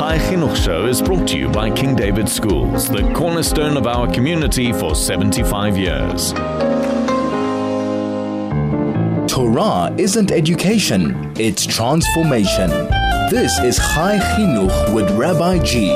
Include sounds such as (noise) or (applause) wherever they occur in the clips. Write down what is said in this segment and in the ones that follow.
Chai Chinuch Show is brought to you by King David Schools, the cornerstone of our community for 75 years. Torah isn't education, it's transformation. This is Chai Chinuch with Rabbi G.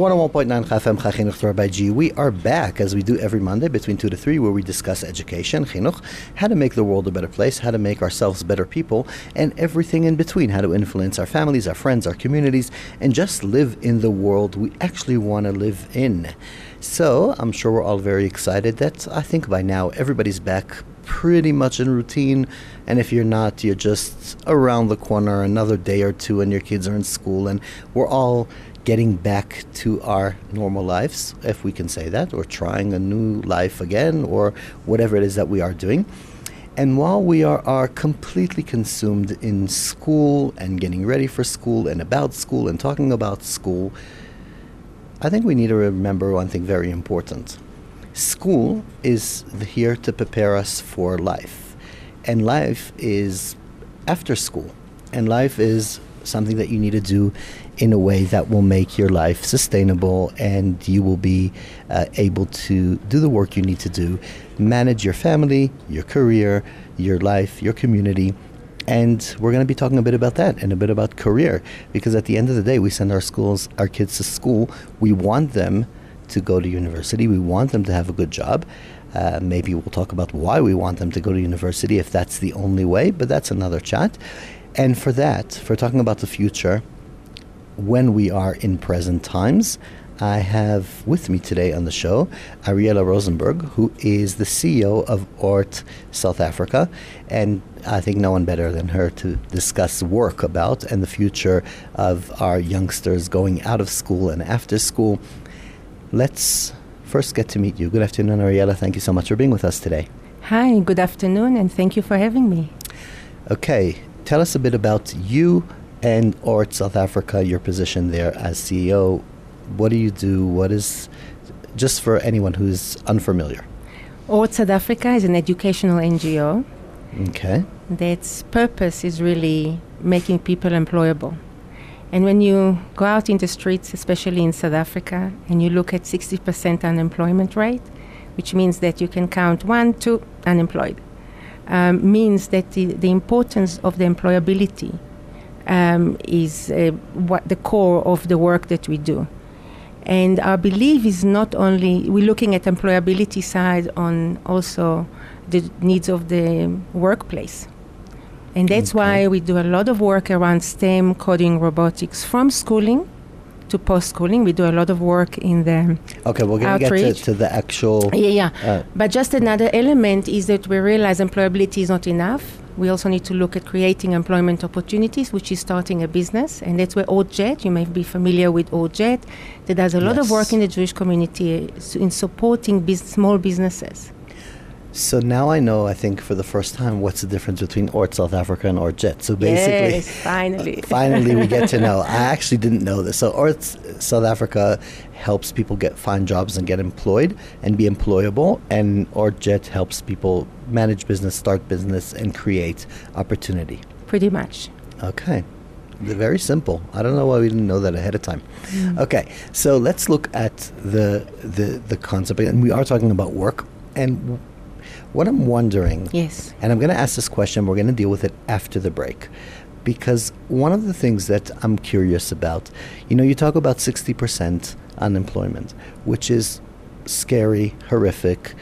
101.9 FM Chinuch to Rabbi G. We are back as we do every Monday between 2 to 3 where we discuss education, chinuch, how to make the world a better place, how to make ourselves better people, and everything in between, how to influence our families, our friends, our communities, and just live in the world we actually want to live in. So I'm sure we're all very excited that I think by now everybody's back pretty much in routine. And if you're not, you're just around the corner another day or two and your kids are in school and we're all getting back to our normal lives, if we can say that, or trying a new life again, or whatever it is that we are doing. And while we are, are completely consumed in school and getting ready for school and about school and talking about school, I think we need to remember one thing very important. School is here to prepare us for life, and life is after school, and life is something that you need to do in a way that will make your life sustainable and you will be uh, able to do the work you need to do, manage your family, your career, your life, your community. And we're going to be talking a bit about that and a bit about career because at the end of the day, we send our schools, our kids to school. We want them to go to university. We want them to have a good job. Uh, maybe we'll talk about why we want them to go to university if that's the only way, but that's another chat. And for that, for talking about the future, when we are in present times, I have with me today on the show Ariella Rosenberg, who is the CEO of ORT South Africa. And I think no one better than her to discuss work about and the future of our youngsters going out of school and after school. Let's first get to meet you. Good afternoon, Ariella. Thank you so much for being with us today. Hi, good afternoon, and thank you for having me. Okay, tell us a bit about you and ORT South Africa, your position there as CEO. What do you do? What is, just for anyone who's unfamiliar? ORT South Africa is an educational NGO. Okay. Its purpose is really making people employable. And when you go out in the streets, especially in South Africa, and you look at 60% unemployment rate, which means that you can count one, two unemployed, um, means that the, the, importance of the employability um, is uh, what the core of the work that we do. And our belief is not only we're looking at employability side on also the needs of the workplace. And that's okay. why we do a lot of work around STEM, coding, robotics, from schooling to post schooling. We do a lot of work in the okay. We're going to get to, to, the actual yeah, yeah. Uh, but just another element is that we realize employability is not enough. We also need to look at creating employment opportunities, which is starting a business, and that's where OJET. You may be familiar with OJET. That does a lot yes. of work in the Jewish community uh, in supporting biz- small businesses. So now I know, I think, for the first time, what's the difference between ORT South Africa and ORT Jet. So basically, yes, finally, (laughs) finally, we get to know. I actually didn't know this. So ORT South Africa helps people get find jobs and get employed and be employable, and ORT Jet helps people manage business, start business, and create opportunity. Pretty much. Okay. Very simple. I don't know why we didn't know that ahead of time. Mm. Okay, so let's look at the the the concept, and we are talking about work. And what I'm wondering, yes, and I'm going to ask this question, we're going to deal with it after the break. Because one of the things that I'm curious about, you know, you talk about 60% unemployment, which is scary, horrific,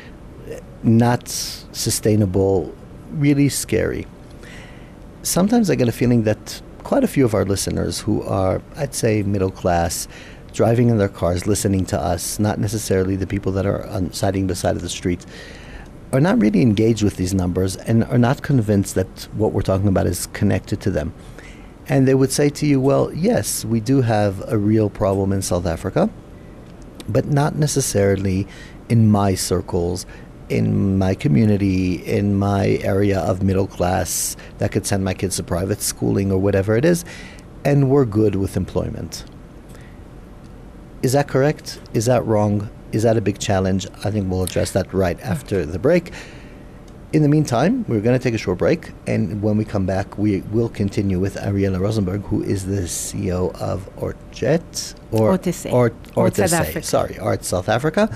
not sustainable, really scary. Sometimes I get a feeling that quite a few of our listeners who are, I'd say, middle class, driving in their cars, listening to us, not necessarily the people that are on, sitting beside of the street, are not really engaged with these numbers and are not convinced that what we're talking about is connected to them. And they would say to you, well, yes, we do have a real problem in South Africa, but not necessarily in my circles, in my community, in my area of middle class that could send my kids to private schooling or whatever it is, and we're good with employment. Is that correct? Is that wrong? Is that a big challenge? I think we'll address that right after the break. in the meantime, we're going to take a short break, and when we come back, we will continue with Ariela Rosenberg, who is the CEO of Orjet or Ortese. Ort, Ort Ortese, Sorry, Art South Africa.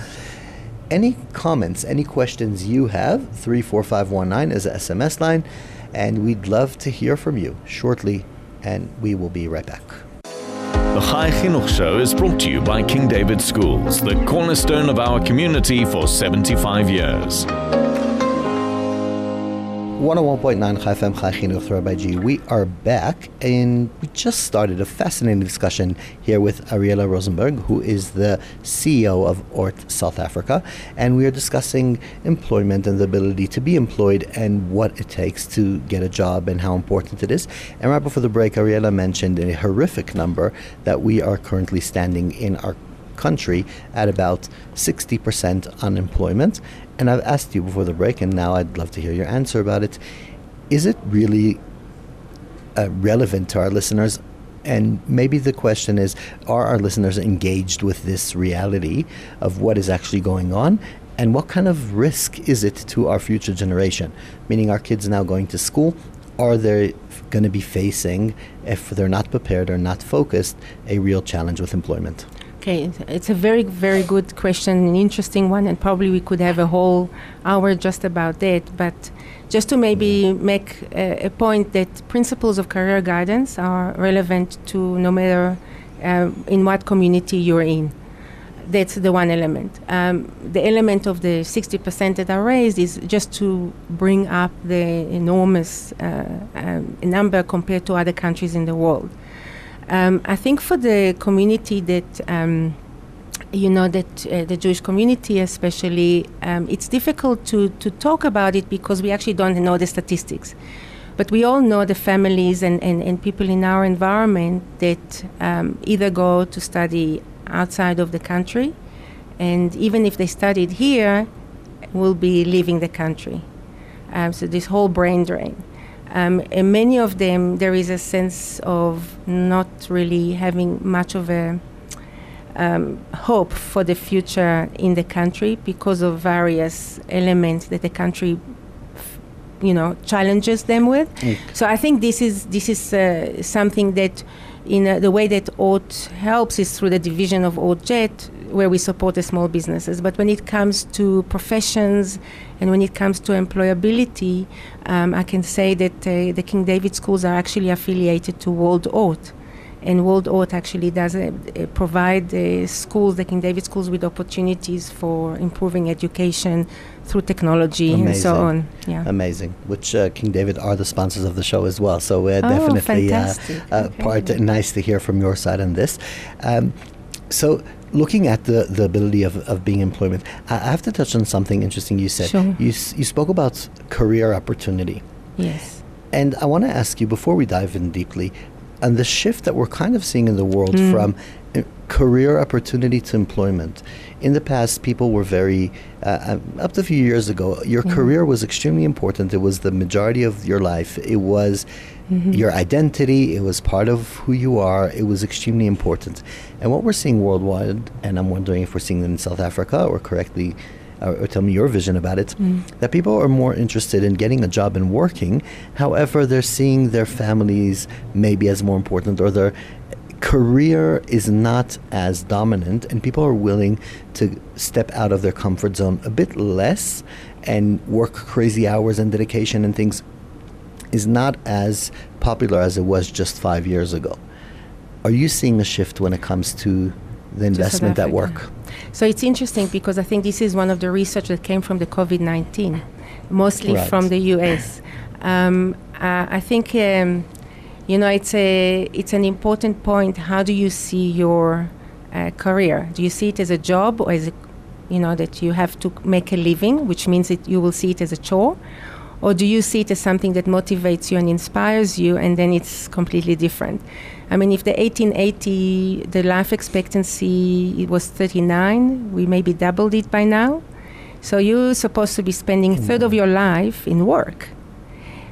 Any comments, any questions you have? Three four five one nine is a SMS line, and we'd love to hear from you shortly, and we will be right back. The Chai Chinuch Show is brought to you by King David Schools, the cornerstone of our community for 75 years. 101.9 Chai FM Chai G. We are back and we just started a fascinating discussion here with Ariela Rosenberg, who is the CEO of ORT South Africa. And we are discussing employment and the ability to be employed and what it takes to get a job and how important it is. And right before the break, Ariela mentioned a horrific number that we are currently standing in our country at about 60% unemployment. And I've asked you before the break, and now I'd love to hear your answer about it. Is it really uh, relevant to our listeners? And maybe the question is Are our listeners engaged with this reality of what is actually going on? And what kind of risk is it to our future generation? Meaning, our kids now going to school, are they going to be facing, if they're not prepared or not focused, a real challenge with employment? Okay, it's a very, very good question, an interesting one, and probably we could have a whole hour just about that. But just to maybe make a, a point that principles of career guidance are relevant to no matter uh, in what community you're in. That's the one element. Um, the element of the 60% that are raised is just to bring up the enormous uh, um, number compared to other countries in the world. Um, I think for the community that um, you know that uh, the Jewish community, especially, um, it's difficult to to talk about it because we actually don't know the statistics. But we all know the families and, and, and people in our environment that um, either go to study outside of the country, and even if they studied here, will be leaving the country. Um, so this whole brain drain. Um, and many of them, there is a sense of not really having much of a um, hope for the future in the country because of various elements that the country, f- you know, challenges them with. So I think this is this is uh, something that, in uh, the way that ORT helps is through the division of ORT where we support the small businesses. But when it comes to professions and when it comes to employability, um, I can say that uh, the King David schools are actually affiliated to World ORT. And World ORT actually does uh, uh, provide uh, schools, the King David schools, with opportunities for improving education through technology and so on. Yeah. Amazing. Which uh, King David are the sponsors of the show as well. So uh, Oh, definitely uh, uh, Okay. part nice to hear from your side on this. Um, so looking at the, the ability of, of being employment, I have to touch on something interesting you said. Sure. You, you spoke about career opportunity. Yes. And I want to ask you before we dive in deeply, on the shift that we're kind of seeing in the world from uh, career opportunity to employment. In the past, people were very, uh, uh, up to a few years ago, your career was extremely important. It was the majority of your life. It was your identity. It was part of who you are. It was extremely important. And what we're seeing worldwide, and I'm wondering if we're seeing it in South Africa or correctly or, or tell me your vision about it, that people are more interested in getting a job and working. However, they're seeing their families maybe as more important or their career is not as dominant and people are willing to step out of their comfort zone a bit less and work crazy hours and dedication and things is not as popular as it was just five years ago. Are you seeing a shift when it comes to the investment at work? So it's interesting because I think this is one of the research that came from the COVID 19, mostly Right. from the US. Um, uh, I think, um, you know, it's, a, it's an important point. How do you see your uh, career? Do you see it as a job or as a, you know, that you have to make a living, which means that you will see it as a chore? Or do you see it as something that motivates you and inspires you, and then it's completely different? I mean, if the 1880, the life expectancy it was 39, we maybe doubled it by now. So you're supposed to be spending a third of your life in work.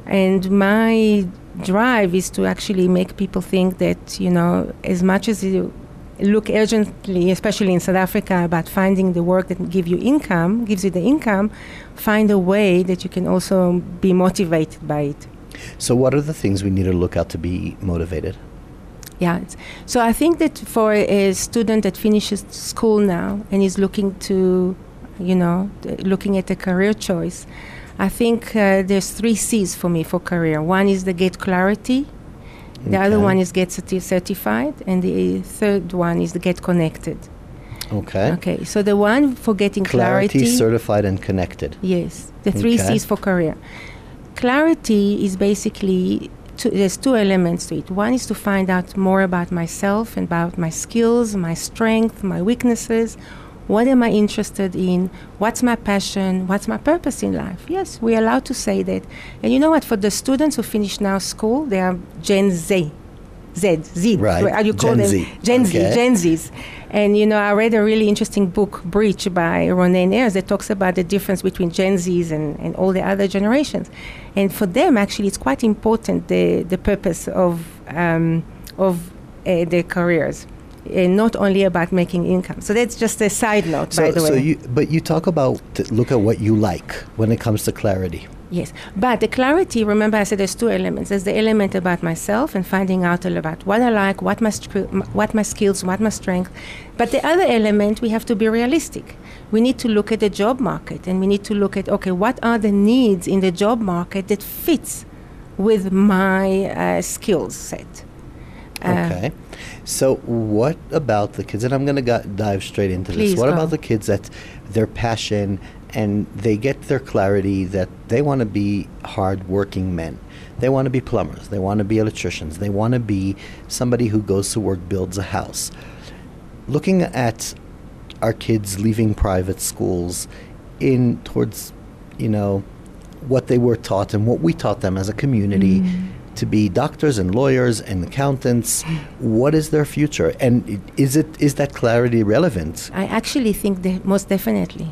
And my drive is to actually make people think that, you know, as much as you look urgently, especially in South Africa, about finding the work that give you income, gives you the income, find a way that you can also be motivated by it. So, what are the things we need to look out to be motivated? Yeah, so I think that for a student that finishes school now and is looking to, you know, looking at a career choice, I think uh, there's three C's for me for career. One is the get clarity, the Okay. other one is get certi- certified, and the third one is the get connected. Okay. Okay, so the one for getting Clarity, clarity, certified, and connected. yes, the three Okay. C's for career. Clarity is basically two, there's two elements to it. One is to find out more about myself and about my skills, my strength, my weaknesses. What am I interested in? What's my passion? What's my purpose in life? Yes, we're allowed to say that. And you know what? For the students who finish now school, they are Gen Z. Z, Z. Right. How you call Gen them? Z. Gen Okay. Z, Gen Zs. And you know, I read a really interesting book, Breach, by Ronan Ayers, that talks about the difference between Gen Zs and, and all the other generations. And for them, actually, it's quite important the the purpose of um, of uh, their careers, and not only about making income. So that's just a side note, So, by the so way. you, but you talk about look at what you like when it comes to clarity. Yes, but the clarity, remember I said there's two elements. There's the element about myself and finding out all about what I like, what my, what my skills, what my strength. But the other element, we have to be realistic. We need to look at the job market and we need to look at, okay, what are the needs in the job market that fits with my uh, skills set? Uh, Okay. So, what about the kids? And I'm going to dive straight into Please this. What go. about the kids that their passion and they get their clarity that they want to be hard-working men? They want to be plumbers. They want to be electricians. They want to be somebody who goes to work, builds a house. Looking at our kids leaving private schools in towards, you know, what they were taught and what we taught them as a community mm. To be doctors and lawyers and accountants. What is their future? And is it is that clarity relevant? I actually think that most definitely.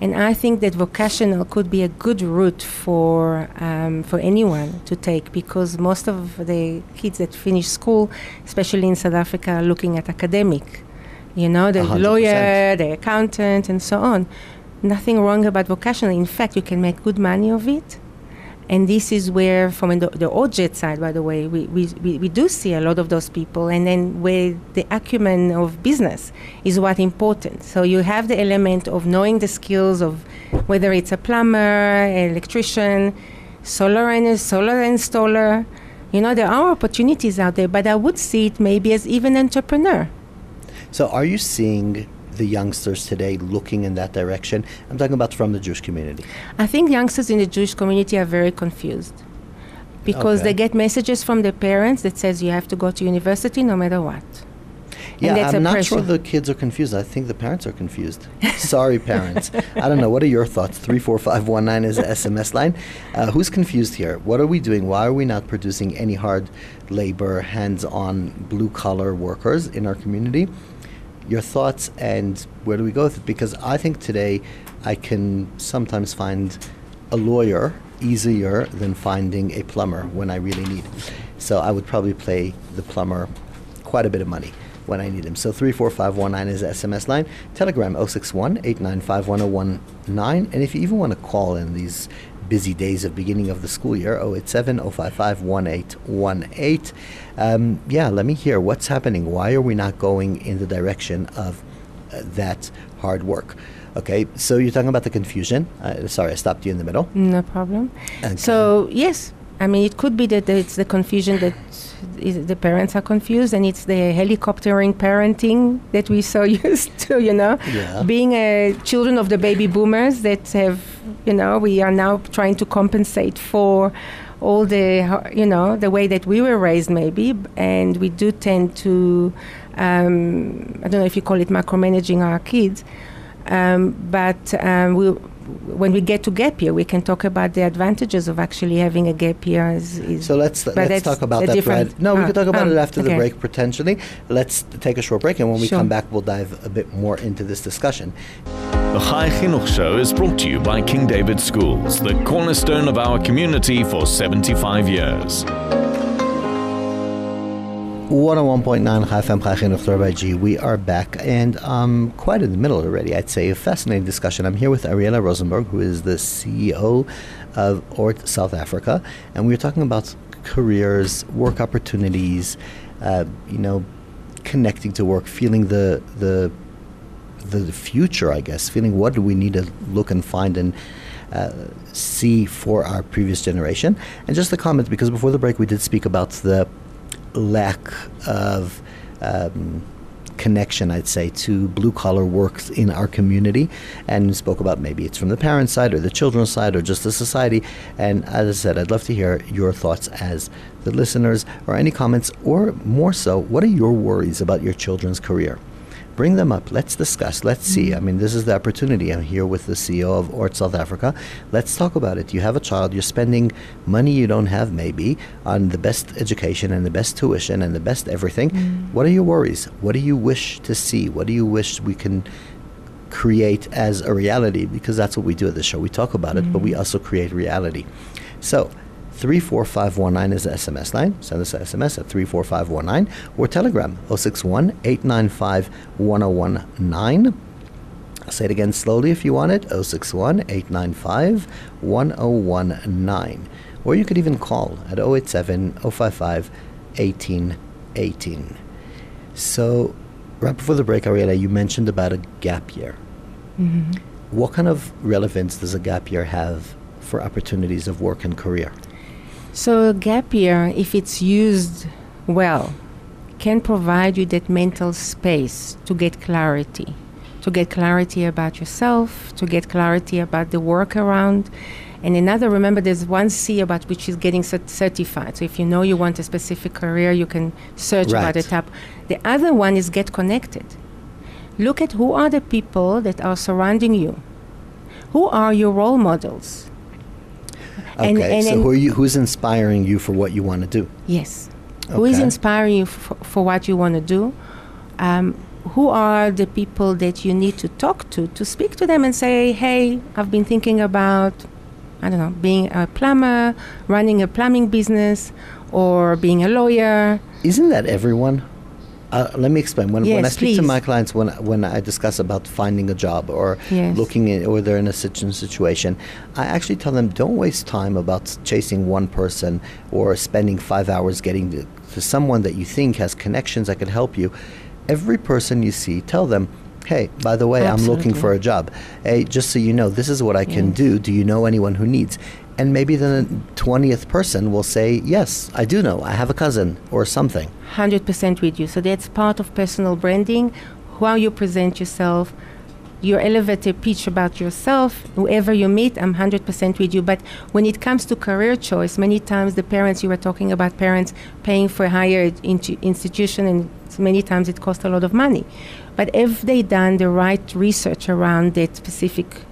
And I think that vocational could be a good route for um, for anyone to take because most of the kids that finish school, especially in South Africa, are looking at academic. You know, the A hundred lawyer, the accountant, and so on. Nothing wrong about vocational. In fact, you can make good money of it. And this is where, from the, OJET side, by the way, we, we, we, do see a lot of those people. And then where the acumen of business is what important. So you have the element of knowing the skills of whether it's a plumber, electrician, solar and solar installer. You know, there are opportunities out there, but I would see it maybe as even entrepreneur. So, are you seeing the youngsters today looking in that direction? I'm talking about from the Jewish community. I think youngsters in the Jewish community are very confused because Okay. they get messages from their parents that says you have to go to university no matter what. Yeah, I'm not pressure. sure the kids are confused. I think the parents are confused. Sorry, parents. I don't know. What are your thoughts? 34519 is the SMS line. Uh, who's confused here? What are we doing? Why are we not producing any hard labor, hands on, blue collar workers in our community? Your thoughts and where do we go with it? Because I think today I can sometimes find a lawyer easier than finding a plumber when I really need. So I would probably play the plumber quite a bit of money when I need him. So 34519 is the SMS line. Telegram 061 895 1019. And if you even want to call in these busy days of beginning of the school year, 087 055 1818. Um, yeah, let me hear what's happening. Why are we not going in the direction of uh, that hard work? Okay, so you're talking about the confusion. Uh, sorry, I stopped you in the middle. No problem. Okay. So yes, I mean it could be that it's the confusion that the parents are confused, and it's the helicoptering parenting that we so (laughs) used to. You know, Yeah. being uh, children of the baby boomers that have, you know, we are now trying to compensate for all the, you know, the way that we were raised, maybe, and we do tend to, um, I don't know if you call it micromanaging our kids, um, but um, we, when we get to gap year, we can talk about the advantages of actually having a gap year. Is, is So let's But let's talk about that, different- Brad. No, we ah, can talk about it after the break potentially. Let's take a short break, and when we Sure. come back, we'll dive a bit more into this discussion. The Chai Chinuch Show is brought to you by King David Schools, the cornerstone of our community for 75 years. 101.9 Chai FM Chai Chinuch by G. We are back and um, quite in the middle already, I'd say. A fascinating discussion. I'm here with Ariela Rosenberg, who is the CEO of ORT South Africa, and we are talking about careers, work opportunities, uh, you know, connecting to work, feeling the, the, the future, I guess, feeling what do we need to look and find and uh, see for our previous generation. And just a comment, because before the break we did speak about the lack of um, connection, I'd say, to blue collar work in our community, and spoke about maybe it's from the parent side or the children's side or just the society. And as I said, I'd love to hear your thoughts as the listeners or any comments, or more so, what are your worries about your children's career? Bring them up. Let's discuss. Let's see. I mm. mean, this is the opportunity. I'm here with the CEO of ORT South Africa. Let's talk about it. You have a child, you're spending money you don't have, maybe, on the best education and the best tuition and the best everything. Mm. What are your worries? What do you wish to see? What do you wish we can create as a reality? Because that's what we do at the show. We talk about it, but we mm. also create reality. So, 34519 is the SMS line. Send us an SMS at 34519 or Telegram 061 895 1019. I'll say it again slowly if you want it 061 895 1019. Or you could even call at 087 055 1818. So, right before the break, Ariela, you mentioned about a gap year. Mm-hmm. What kind of relevance does a gap year have for opportunities of work and career? So, a gap year, if it's used well, can provide you that mental space to get clarity, to get clarity about yourself, to get clarity about the work around. And another, remember, there's one C about which is getting cert- certified. So, if you know you want a specific career, you can search about the Right. top. The other one is get connected. Look at who are the people that are surrounding you. Who are your role models? Okay, And- and- so who are you, who's inspiring you for what you want to do? Yes. Who is inspiring you f- for what you want to do? Um, who are the people that you need to talk to to speak to them and say, "Hey, I've been thinking about, I don't know, being a plumber, running a plumbing business, or being a lawyer." Isn't that everyone? Uh, let me explain. When, when I Yes, speak to my clients, when when I discuss about finding a job or Yes. looking in, or they're in a certain situation, I actually tell them don't waste time about chasing one person or spending five hours getting to, to someone that you think has connections that could help you. Every person you see, tell them. Hey, by the way, I'm looking for a job. Hey, just so you know, this is what I can Yes. do. Do you know anyone who needs? And maybe the 20th person will say, Yes, I do know. I have a cousin or something. 100% with you. So that's part of personal branding, how you present yourself, your elevator pitch about yourself, whoever you meet, I'm 100% with you. But when it comes to career choice, many times the parents, you were talking about parents paying for higher into institution, and many times it costs a lot of money. But if they done the right research around that specific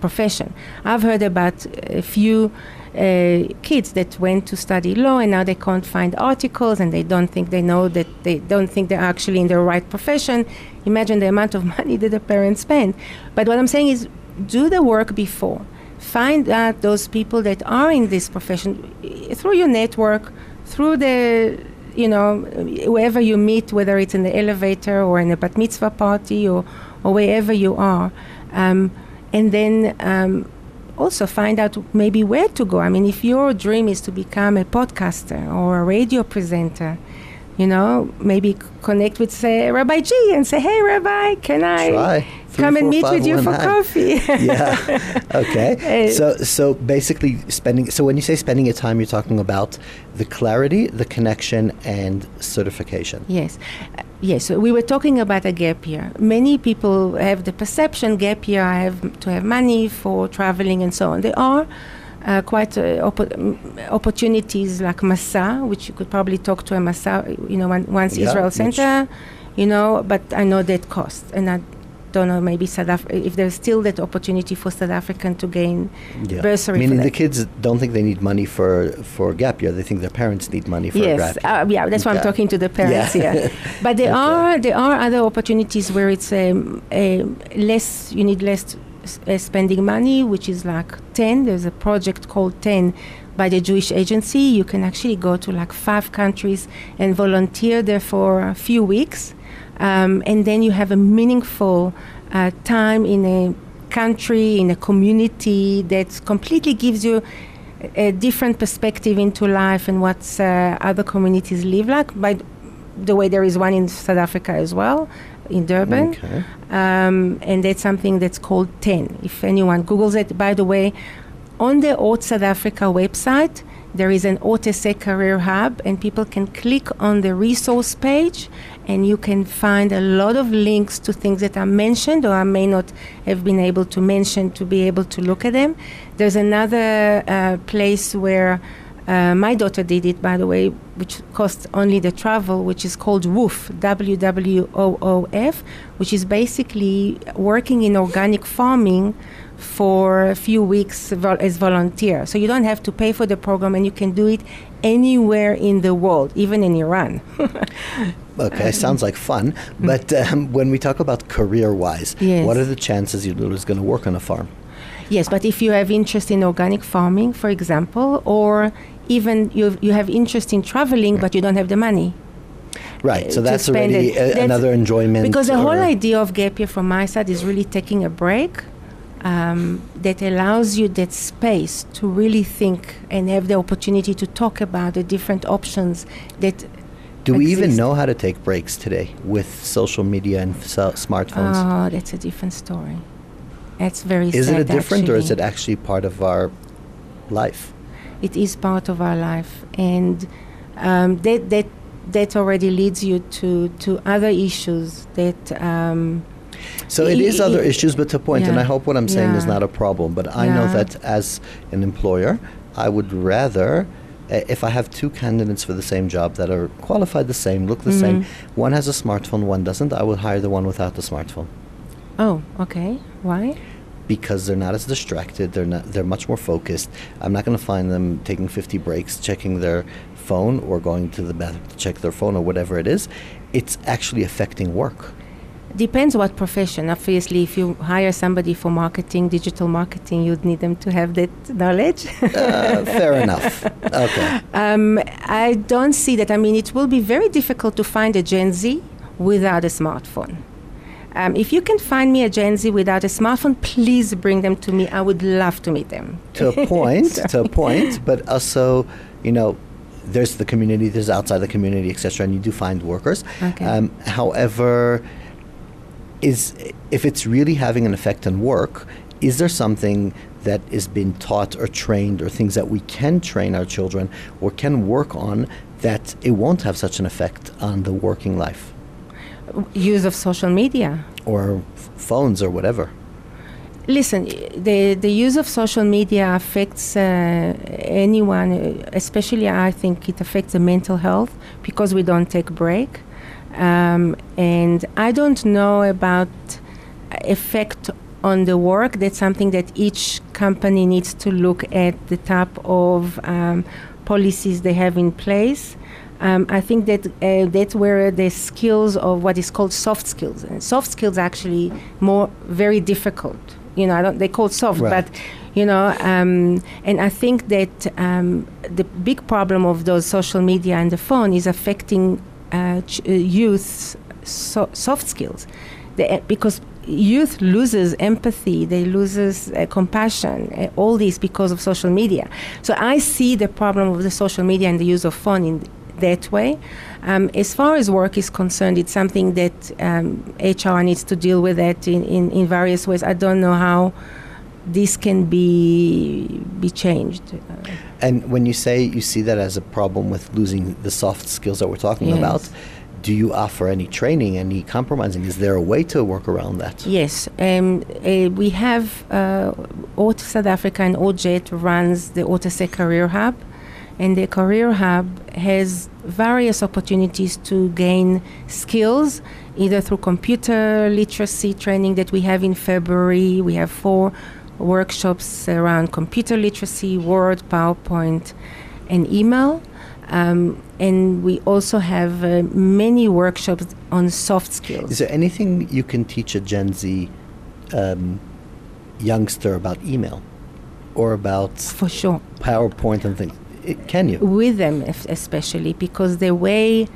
profession. I've heard about a few uh, kids that went to study law and now they can't find articles and they don't think they know that they don't think they're actually in the right profession. Imagine the amount of (laughs) money that the parents spend. But what I'm saying is do the work before. Find out those people that are in this profession eh, through your network, through the you know, wherever you meet, whether it's in the elevator or in a bat mitzvah party or, or wherever you are. Um, and then um, also find out maybe where to go. I mean, if your dream is to become a podcaster or a radio presenter, you know, maybe connect with, say, Rabbi G and say, hey, Rabbi, can I Try. come and meet with you for 34519. coffee? (laughs) yeah. Okay. (laughs) So so basically spending so when you say spending your time you're talking about the clarity, the connection and certification. Yes. Yes. We were talking about a gap year. Many people have the perception gap year I have to have money for traveling and so on. There are uh, quite uh, oppo- mm, opportunities like Massa, which you could probably talk to a Massa, you know, one, once Yeah, Israel Center, you know, but I know that cost. And I don't know, maybe South Af- if there's still that opportunity for South African to gain Yeah. bursary Meaning the kids don't think they need money for for gap year. They think their parents need money for yes, uh, yeah, that's why I'm talking to the parents Yeah. here. (laughs) But there are there are other opportunities where it's um, a less you need less uh, spending money, which is like ten. There's a project called ten, by the Jewish Agency. You can actually go to like five countries and volunteer there for a few weeks. Um, and then you have a meaningful uh, time in a country, in a community that completely gives you a different perspective into life and what uh, other communities live like. By the way, there is one in South Africa as well, in Durban. Okay. Um, and that's something that's called TEN. If anyone Googles it, by the way, on the ORT South Africa website, there is an ORTSA Career Hub, and people can click on the resource page, and you can find a lot of links to things that are mentioned or I may not have been able to mention to be able to look at them. There's another uh, place where uh, my daughter did it, by the way, which costs only the travel, which is called WOOF, W W O O F, which is basically working in organic farming for a few weeks vol- as volunteer. So you don't have to pay for the program, and you can do it anywhere in the world, even in Iran. (laughs) Okay, sounds like fun. But um, when we talk about career-wise, Yes. what are the chances your you're going to work on a farm? Yes, but if you have interest in organic farming, for example, or even you you have interest in traveling but you don't have the money. Right. So that's spend already a, That's- another enjoyment. Because the whole idea of gap year from my side is really taking a break um, that allows you that space to really think and have the opportunity to talk about the different options that Do we even know how to take breaks today with social media and so- smartphones? Oh, that's a different story. That's very is it a different, or is actually. it actually part of our life? it is part of our life and um, that that that already leads you to to other issues that um, So it I- is other I- issues, but to point, and yeah, I hope what I'm saying is not a problem. But I know that as an employer, I would rather, if I have two candidates for the same job that are qualified the same, look the same, Mm-hmm. one has a smartphone, one doesn't, I will hire the one without the smartphone oh okay why because they're not as distracted. They're not. They're much more focused. I'm not going to find them taking 50 breaks, checking their phone, or going to the bathroom to check their phone, or whatever it is. It's actually affecting work. Depends what profession obviously if you hire somebody for marketing digital marketing you'd need them to have that knowledge Uh, fair enough. Okay. um, i don't see that i mean it will be very difficult to find a gen z without a smartphone um, if you can find me a Gen Z without a smartphone, please bring them to me. I would love to meet them. to a (laughs) point, to a point, but also, you know, there's the community, there's outside the community, etc., and you do find workers. Okay. Um, however, is if it's really having an effect on work, is there something that is being taught or trained, or things that we can train our children or can work on that it won't have such an effect on the working life Use of social media. or f- phones or whatever? Listen, the the use of social media affects uh, anyone, especially I think it affects the mental health because we don't take break, um, and I don't know about effect on the work. That's something that each company needs to look at the type of um, policies they have in place. Um, I think that uh, that's where the skills of what is called soft skills, and soft skills are actually more very difficult. You know, I don't, they call it soft, Right. but you know, um, and I think that um, the big problem of those social media and the phone is affecting uh, ch- uh, youth's so- soft skills, the, uh, because youth loses empathy, they loses uh, compassion, uh, all this because of social media. So I see the problem of the social media and the use of phone in that way. Um, as far as work is concerned, it's something that um, HR needs to deal with that in, in, in various ways. I don't know how this can be be changed. Uh, And when you say you see that as a problem with losing the soft skills that we're talking Yes. about, do you offer any training, any compromising? Is there a way to work around that? Yes, um, uh, we have uh, ORT South Africa and OJET runs the ORTSA Career Hub, and the Career Hub has various opportunities to gain skills, either through computer literacy training that we have in February. We have four workshops around computer literacy, Word, PowerPoint, and email. Um, and we also have uh, many workshops on soft skills. Is there anything you can teach a Gen Z um, youngster about email? or about for sure. PowerPoint and things? It, can you? With them, especially because the way,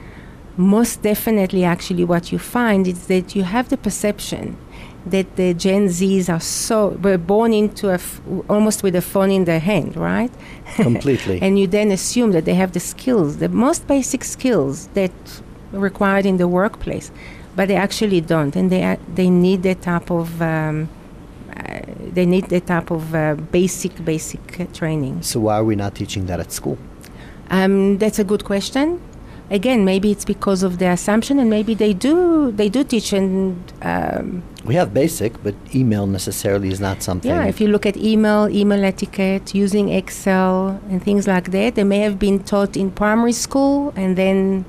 most definitely, actually, what you find is that you have the perception that the Gen Zs are so were born into a f- almost with a phone in their hand, right? Completely. (laughs) and you then assume that they have the skills, the most basic skills that are required in the workplace, but they actually don't, and they a- they need that type of um, uh, they need that type of uh, basic basic uh, training. So why are we not teaching that at school? Um, that's a good question. Again, maybe it's because of the assumption, and maybe they do they do teach and. Um, We have basic, but email necessarily is not something. Yeah, if you look at email, email etiquette, using Excel, and things like that, they may have been taught in primary school and then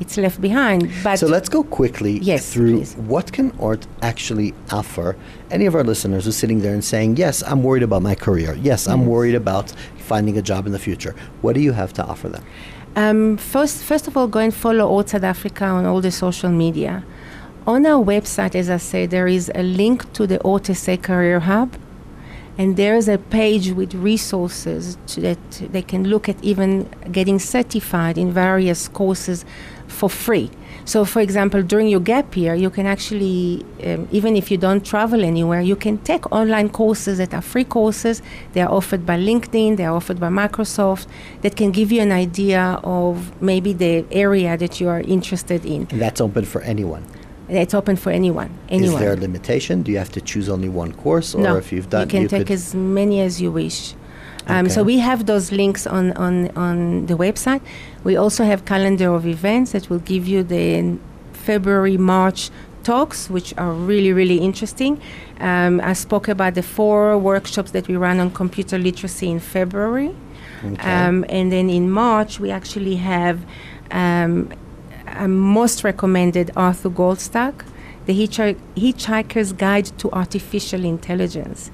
it's left behind. But so let's go quickly Yes, through please. what can Ort actually offer any of our listeners who's sitting there and saying, "Yes, I'm worried about my career. Yes, I'm worried about finding a job in the future." What do you have to offer them? Um, first, first of all, go and follow ORT South Africa on all the social media. On our website, as I said, there is a link to the ORTSA Career Hub, and there is a page with resources that they can look at even getting certified in various courses for free. So, for example, during your gap year, you can actually, um, even if you don't travel anywhere, you can take online courses that are free courses. They are offered by LinkedIn, they are offered by Microsoft, that can give you an idea of maybe the area that you are interested in. And that's open for anyone. It's open for anyone. anyone. Is there a limitation? Do you have to choose only one course, or no, if you've done, you can take could, as many as you wish. Um, So we have those links on, on, on the website. We also have calendar of events that will give you the February, March talks, which are really, really interesting. Um, I spoke about the four workshops that we run on computer literacy in February. Okay. Um, and then in March, we actually have um, a most recommended Arthur Goldstuck, The Hitchhi- Hitchhiker's Guide to Artificial Intelligence.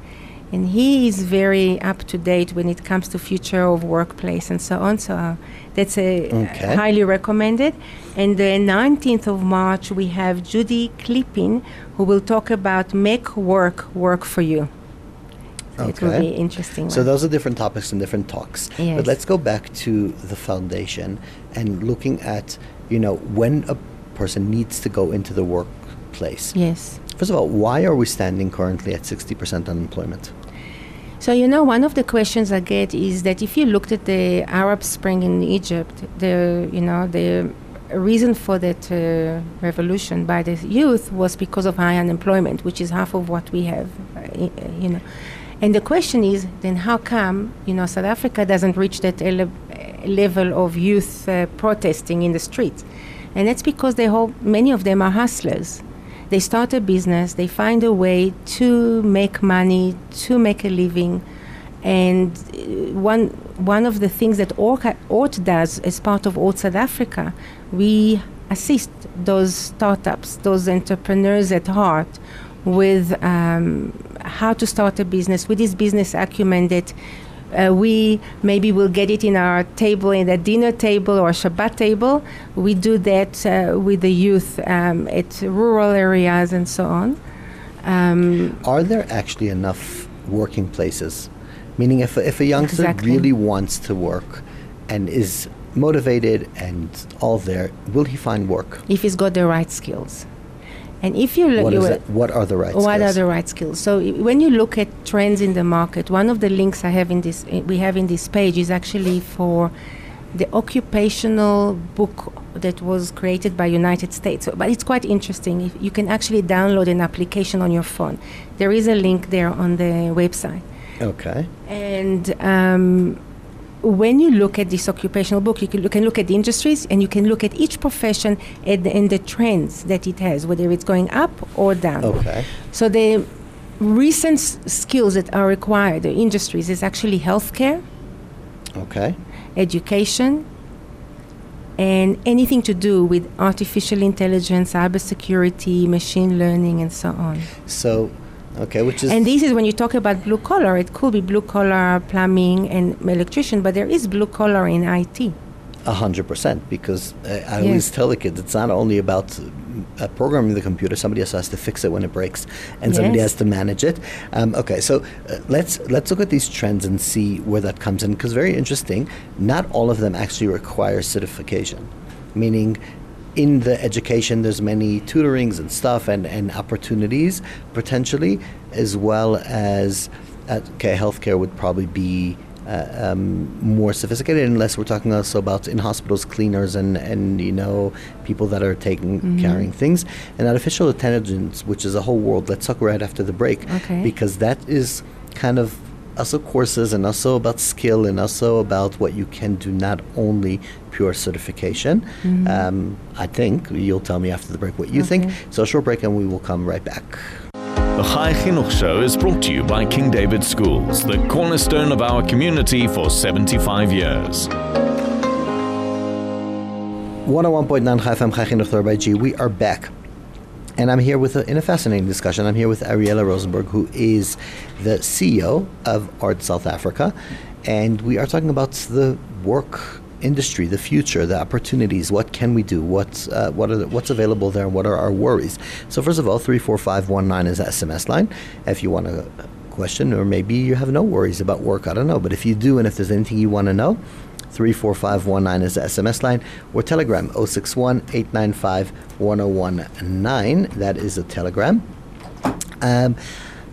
And he is very up to date when it comes to future of workplace and so on. So uh, that's a Okay. highly recommended. And the 19th of March, we have Judi Klipin, who will talk about make work work for you. So It will Okay. be interesting. So one. those are different topics and different talks. Yes. But let's go back to the foundation and looking at, you know, when a person needs to go into the workplace. yes. First of all, why are we standing currently at 60% unemployment? So you know, one of the questions I get is that if you looked at the Arab Spring in Egypt, the you know the reason for that uh, revolution by the youth was because of high unemployment, which is half of what we have, uh, you know. And the question is, then how come you know South Africa doesn't reach that ele- level of youth uh, protesting in the streets? And that's because they hope many of them are hustlers they start a business, they find a way to make money, to make a living. And uh, one, one of the things that ORT does as part of ORT South Africa, we assist those startups, those entrepreneurs at heart with um, how to start a business, with this business acumen that uh, we maybe will get it in our table, in the dinner table or Shabbat table. We do that uh, with the youth um, at rural areas and so on. Um, Are there actually enough working places? Meaning, if a, if a youngster Exactly. really wants to work and is motivated and all there, will he find work? if he's got the right skills. And if you look, What, you will- what are the right what are skills? the right skills? So i- when you look at trends in the market, one of the links I have in this i- we have in this page is actually for the occupational book that was created by United States. So, but it's quite interesting. If you can actually download an application on your phone. There is a link there on the website. Okay. And um, when you look at this occupational book, you can, you can look at the industries and you can look at each profession and, and the trends that it has, whether it's going up or down. Okay. So the recent s- skills that are required, the industries, is actually healthcare, Okay. education, and anything to do with artificial intelligence, cybersecurity, machine learning, and so on. So, okay, which is And this is when you talk about blue collar, it could be blue collar plumbing and electrician, but there is blue collar in IT. a hundred percent because uh, I Yes. always tell the kids it's not only about uh, programming the computer. Somebody else has to fix it when it breaks, and somebody has to manage it. Um, okay, so uh, let's let's look at these trends and see where that comes in. Because very interesting. Not all of them actually require certification, meaning. In the education, there's many tutorings and stuff and, and opportunities potentially, as well as uh, okay, healthcare would probably be uh, um, more sophisticated unless we're talking also about in hospitals cleaners and, and you know people that are taking carrying things. And artificial intelligence which is a whole world let's talk right after the break. Okay. because that is kind of also courses and also about skill and also about what you can do not only pure certification um, i think you'll tell me after the break what you think so a short break and we will come right back The Chai Chinuch Show is brought to you by King David Schools, the cornerstone of our community for 75 years. 101.9 Chai FM Chai Chinuch Thor by G. We are back. And I'm here with a, in a fascinating discussion. I'm here with Ariella Rosenberg, who is the CEO of ORT South Africa, and we are talking about the work industry, the future, the opportunities. What can we do? What's uh, what are the, what's available there? What are our worries? So first of all, three four five one nine is the SMS line. If you want a question, or maybe you have no worries about work, I don't know. But if you do, and if there's anything you want to know, 34519 is the SMS line, or Telegram 061 895 1019. That is a Telegram. Um,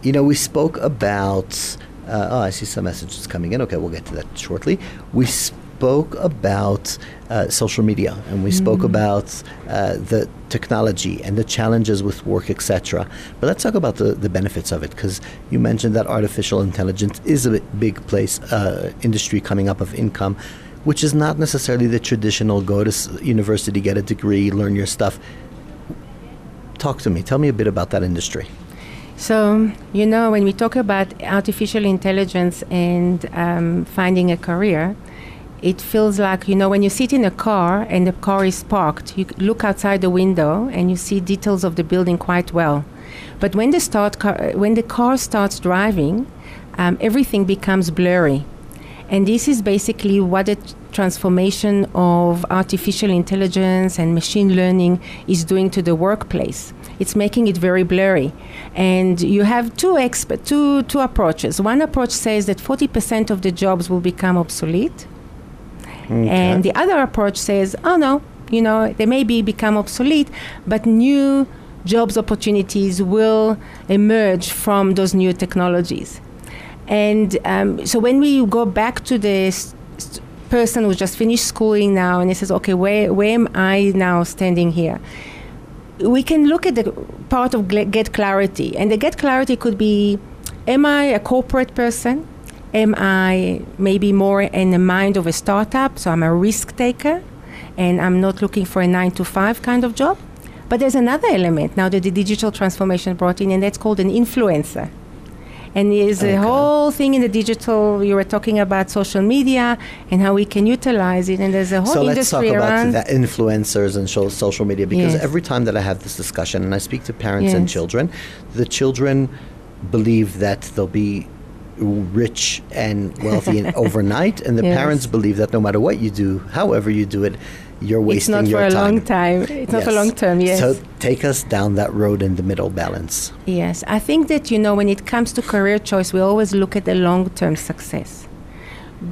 you know, we spoke about. Uh, oh, I see some messages coming in. Okay, we'll get to that shortly. We spoke about uh, social media and we spoke about uh, the technology and the challenges with work, etc. But let's talk about the, the benefits of it because you mentioned that artificial intelligence is a big place, uh, industry coming up of income, which is not necessarily the traditional go to university, get a degree, learn your stuff. Talk to me. Tell me a bit about that industry. So, you know, when we talk about artificial intelligence and um, finding a career, it feels like, you know, when you sit in a car and the car is parked, you look outside the window and you see details of the building quite well. But when the, start car, when the car starts driving, um, everything becomes blurry. And this is basically what the transformation of artificial intelligence and machine learning is doing to the workplace. It's making it very blurry. And you have two, exp- two, two approaches. One approach says that 40% of the jobs will become obsolete. And the other approach says, oh no, you know, they may be become obsolete, but new jobs opportunities will emerge from those new technologies. And um, so when we go back to the s- s- person who just finished schooling now and he says, okay, where, where am I now standing here? We can look at the part of get clarity. And the get clarity could be, am I a corporate person? Am I maybe more in the mind of a startup? So I'm a risk taker and I'm not looking for a nine to five kind of job. But there's another element now that the digital transformation brought in, and that's called an influencer. And there's a whole thing in the digital. You were talking about social media and how we can utilize it, and there's a whole so let's talk industry about the influencers and social media because Yes. every time that I have this discussion and I speak to parents and children, the children believe that they'll be rich and wealthy (laughs) overnight, and the Yes. parents believe that no matter what you do, however you do it, you're it's not for a time. long time. It's not for Yes. long term. Yes. So take us down that road in the middle balance. Yes, I think that you know when it comes to career choice, we always look at the long-term success,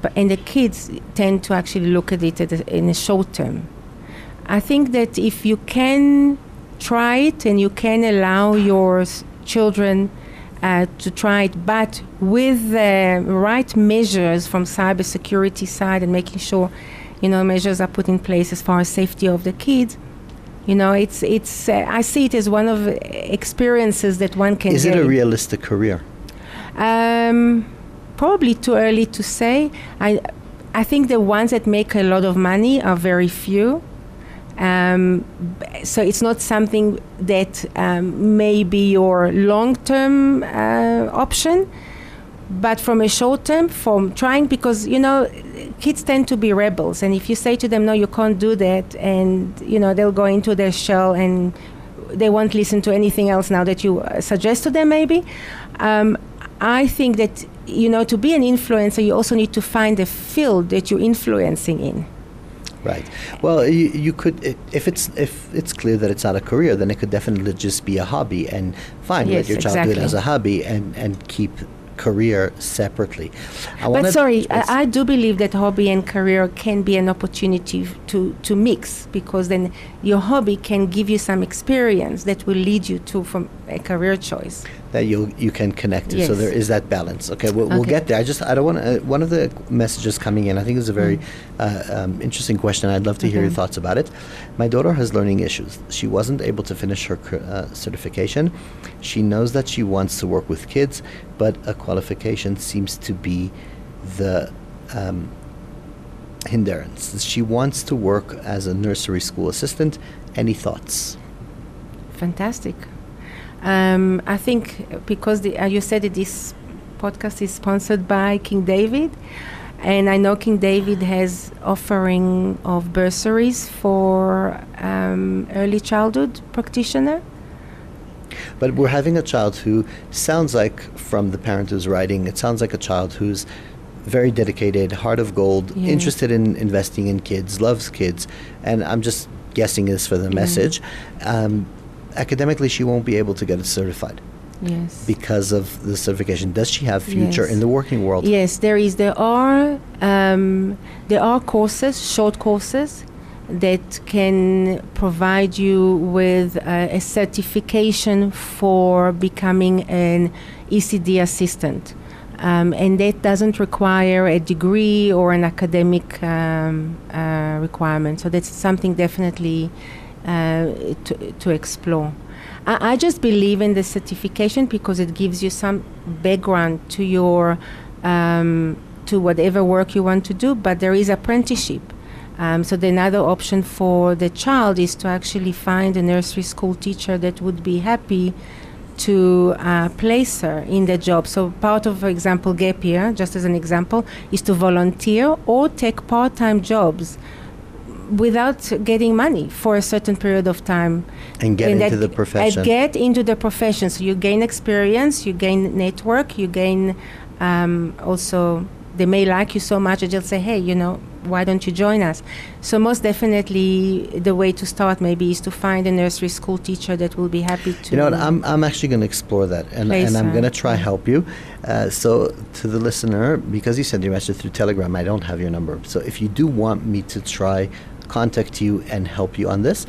but and the kids tend to actually look at it at the, in the short term. I think that if you can try it and you can allow your children uh, to try it, but with the right measures from cybersecurity side and making sure, you know, measures are put in place as far as safety of the kids. You know, it's it's. Uh, I see it as one of experiences that one can. Is it a realistic career? Um, probably too early to say. I, I think the ones that make a lot of money are very few. Um, so it's not something that um, may be your long-term uh, option, but from a short term, from trying because you know kids tend to be rebels, and if you say to them, "No, you can't do that," and you know they'll go into their shell and they won't listen to anything else now that you uh, suggest to them, maybe. Um, I think that you know to be an influencer, you also need to find a field that you're influencing in. Right. Well, you, you could if it's if it's clear that it's not a career, then it could definitely just be a hobby, and fine, Yes, let your child do it as a hobby, and and keep career separately. I But sorry, I, I do believe that hobby and career can be an opportunity to, to mix because then your hobby can give you some experience that will lead you to from a career choice. That you you can connect to. So there is that balance. Okay, we'll, we'll get there. I just I don't want to. Uh, one of the messages coming in, I think, is a very uh, um, interesting question. I'd love to hear your thoughts about it. My daughter has learning issues. She wasn't able to finish her uh, certification. She knows that she wants to work with kids, but a qualification seems to be the um, hindrance. She wants to work as a nursery school assistant. Any thoughts? Fantastic. Um, I think because the, uh, you said that this podcast is sponsored by King David, and I know King David has offering of bursaries for um, early childhood practitioner. But we're having a child who sounds like, from the parent who's writing, it sounds like a child who's very dedicated, heart of gold, Yeah. interested in investing in kids, loves kids, and I'm just guessing this for the message. Um, academically, she won't be able to get it certified Yes. because of the certification. Does she have future Yes. in the working world? Yes, there is. There are um, there are courses, short courses, that can provide you with uh, a certification for becoming an ECD assistant, um, and that doesn't require a degree or an academic um, uh, requirement. So that's something definitely uh, to, to explore. I, I just believe in the certification because it gives you some background to your um, to whatever work you want to do. But there is apprenticeship. Um, so the another option for the child is to actually find a nursery school teacher that would be happy to uh, place her in the job. So part of, for example, gap year, just as an example, is to volunteer or take part-time jobs without getting money for a certain period of time And get and into the profession. And get into the profession. So you gain experience, you gain network, you gain um, also. They may like you so much that they'll say, "Hey, you know, why don't you join us?" So most definitely, the way to start maybe is to find a nursery school teacher that will be happy to. You know what? I'm, I'm actually going to explore that, and, and I'm going to try help you. Uh, so to the listener, because you sent your message through Telegram, I don't have your number. So if you do want me to try contact you and help you on this,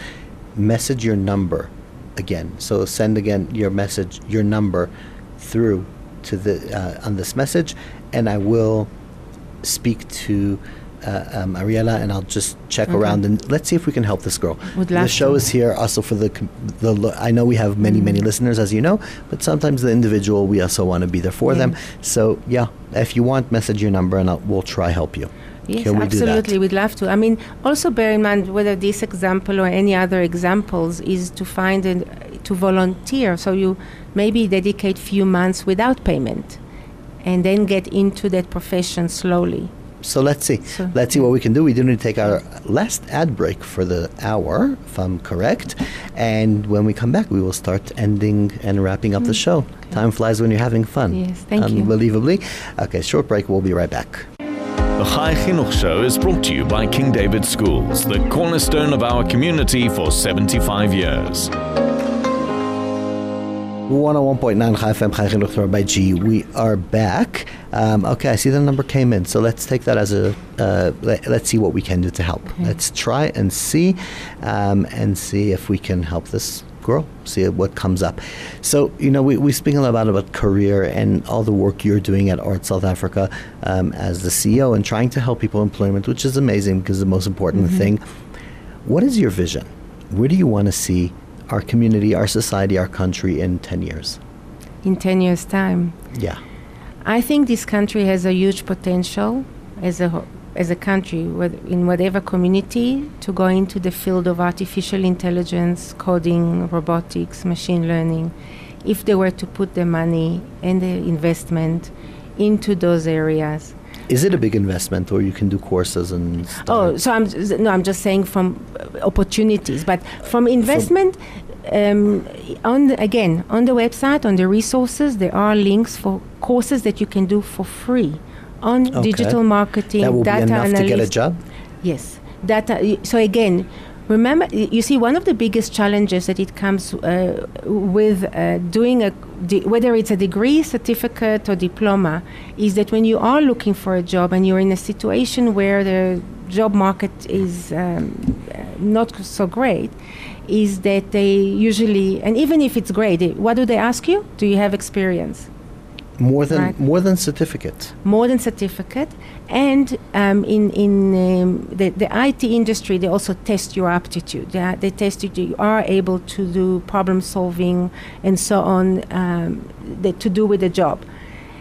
message your number again. So send again your message, your number, through to the uh, on this message, and I will speak to. Uh, um, Ariella, and I'll just check around and let's see if we can help this girl. Would the show to. is here also for the the. I know we have many many listeners, as you know, but sometimes the individual we also want to be there for them. So yeah, if you want, message your number and I'll, we'll try help you. Yes, Can we absolutely. We'd love to. I mean, also bear in mind whether this example or any other examples is to find and to volunteer. So you maybe dedicate few months without payment, and then get into that profession slowly. So let's see. So- let's see what we can do. We do need to take our last ad break for the hour, if I'm correct. And when we come back, we will start ending and wrapping up the show. Time flies when you're having fun. Mm. Yes, thank you. Unbelievably. Okay, short break. We'll be right back. The Chai Chinuch Show is brought to you by King David Schools, the cornerstone of our community for 75 years. 101.9 Chai FM Chai Chinuch Torah by G. We are back. Um, okay, I see the number came in, so let's take that as a. Uh, let, us see what we can do to help. Let's try and see, um, and see if we can help this girl. See what comes up. So you know, we we speak a lot about about career and all the work you're doing at ORT South Africa um, as the CEO and trying to help people employment, which is amazing because the most important thing. What is your vision? Where do you want to see our community, our society, our country in 10 years? In 10 years' time, Yeah. I think this country has a huge potential as a ho- as a country, in whatever community, to go into the field of artificial intelligence, coding, robotics, machine learning, if they were to put the money and the investment into those areas. Is it a big investment or you can do courses and stuff? Oh, so I'm no, I'm just saying from uh, opportunities, but from investment. Um, on the, again on the website on the resources there are links for courses that you can do for free on Okay. digital marketing that will be data enough analysis to get a job? yes data. So again, remember, you see, one of the biggest challenges that it comes uh, with uh, doing a, de- whether it's a degree, certificate, or diploma, is that when you are looking for a job and you're in a situation where the job market is um, not so great, is that they usually, and even if it's great, what do they ask you? Do you have experience? More than Right. more than certificate. more than certificate. And um, in in um, the, the IT industry, they also test your aptitude. They, are- they test you you are able to do problem solving and so on um, that to do with the job.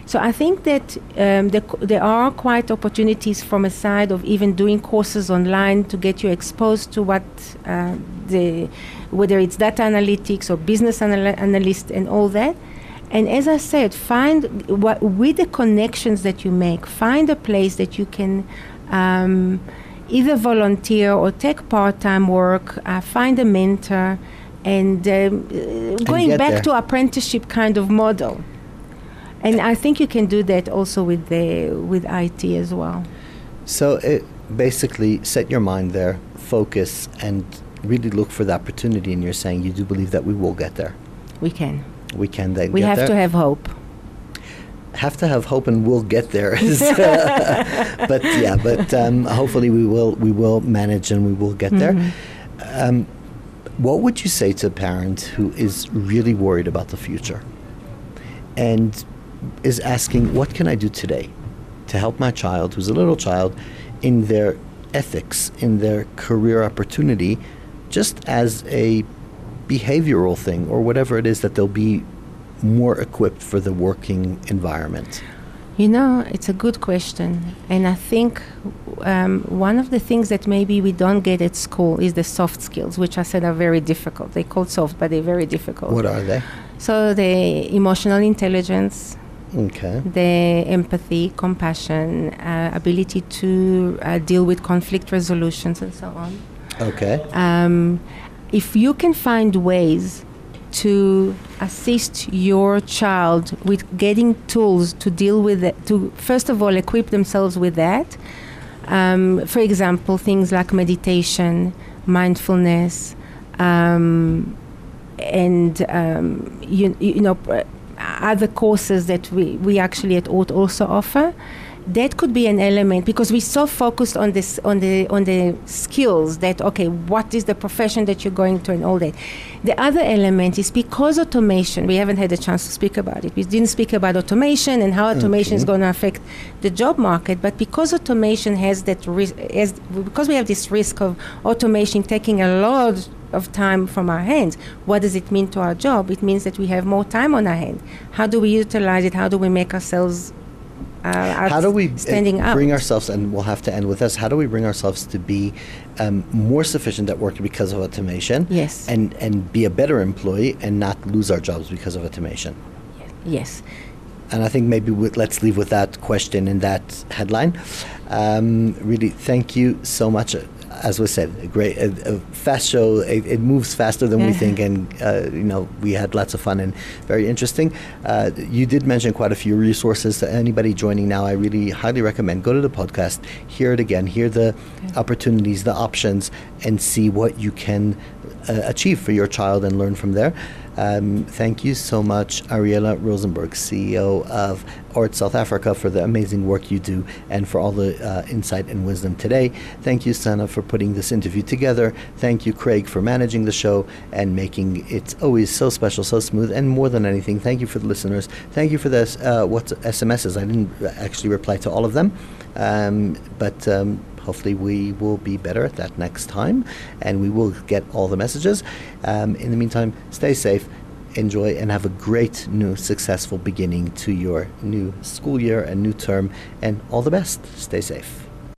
So I think that um, there, there are quite opportunities from a side of even doing courses online to get you exposed to what uh, the whether it's data analytics or business anal- analyst and all that. And as I said, find what, with the connections that you make, find a place that you can um, either volunteer or take part-time work. Uh, find a mentor, and, um, uh, going get back there. to apprenticeship kind of model. And I think you can do that also with the with IT as well. So it basically set your mind there, focus, and really look for the opportunity. And you're saying you do believe that we will get there. We can. We can then We have there. to have hope. have to have hope and we'll get there. (laughs) (laughs) but yeah, but um, hopefully we will we will manage and we will get there. Um, what would you say to a parent who is really worried about the future and is asking, "What can I do today to help my child, who's a little child, in their ethics, in their career opportunity, just as a behavioral thing or whatever it is that they'll be more equipped for the working environment?" You know, it's a good question. And I think um, one of the things that maybe we don't get at school is the soft skills, which I said are very difficult. They're called soft, but they're very difficult. What are they? So the emotional intelligence, Okay. the empathy, compassion, uh, ability to uh, deal with conflict resolutions, and so on. Okay. Um, if you can find ways to assist your child with getting tools to deal with it, to first of all equip themselves with that. Um, for example, things like meditation, mindfulness, um, and um, you, you know other courses that we, we actually at ORT also offer that could be an element because we're so focused on this on the on the skills that okay what is the profession that you're going to and all that. The other element is because automation we haven't had a chance to speak about it. We didn't speak about automation and how automation is going to affect the job market but because automation has that risk has, because we have this risk of automation taking a lot of time from our hands what does it mean to our job? It means that we have more time on our hand. How do we utilize it? How do we make ourselves uh, How do we uh, standing out? bring ourselves, and we'll have to end with this, how do we bring ourselves to be um, more sufficient at work because of automation? Yes. And, and be a better employee and not lose our jobs because of automation? yes And I think maybe we, let's leave with that question and that headline. Um, really, thank you so much. As was said, a great, a, a fast show. It, it moves faster than we think, and uh, you know we had lots of fun and very interesting. Uh, you did mention quite a few resources. To anybody joining now, I really highly recommend go to the podcast, hear it again, hear the opportunities, the options, and see what you can uh, achieve for your child and learn from there. Um, thank you so much, Ariella Rosenberg, CEO of ORT South Africa, for the amazing work you do and for all the uh, insight and wisdom today. Thank you, Sana, for putting this interview together. Thank you, Craig, for managing the show and making it always so special, so smooth. And more than anything, thank you for the listeners. Thank you for the uh, what SMSs. I didn't actually reply to all of them, um, but. Um, hopefully we will be better at that next time and we will get all the messages. Um, in the meantime stay safe enjoy and have a great new successful beginning to your new school year and new term and all the best. Stay safe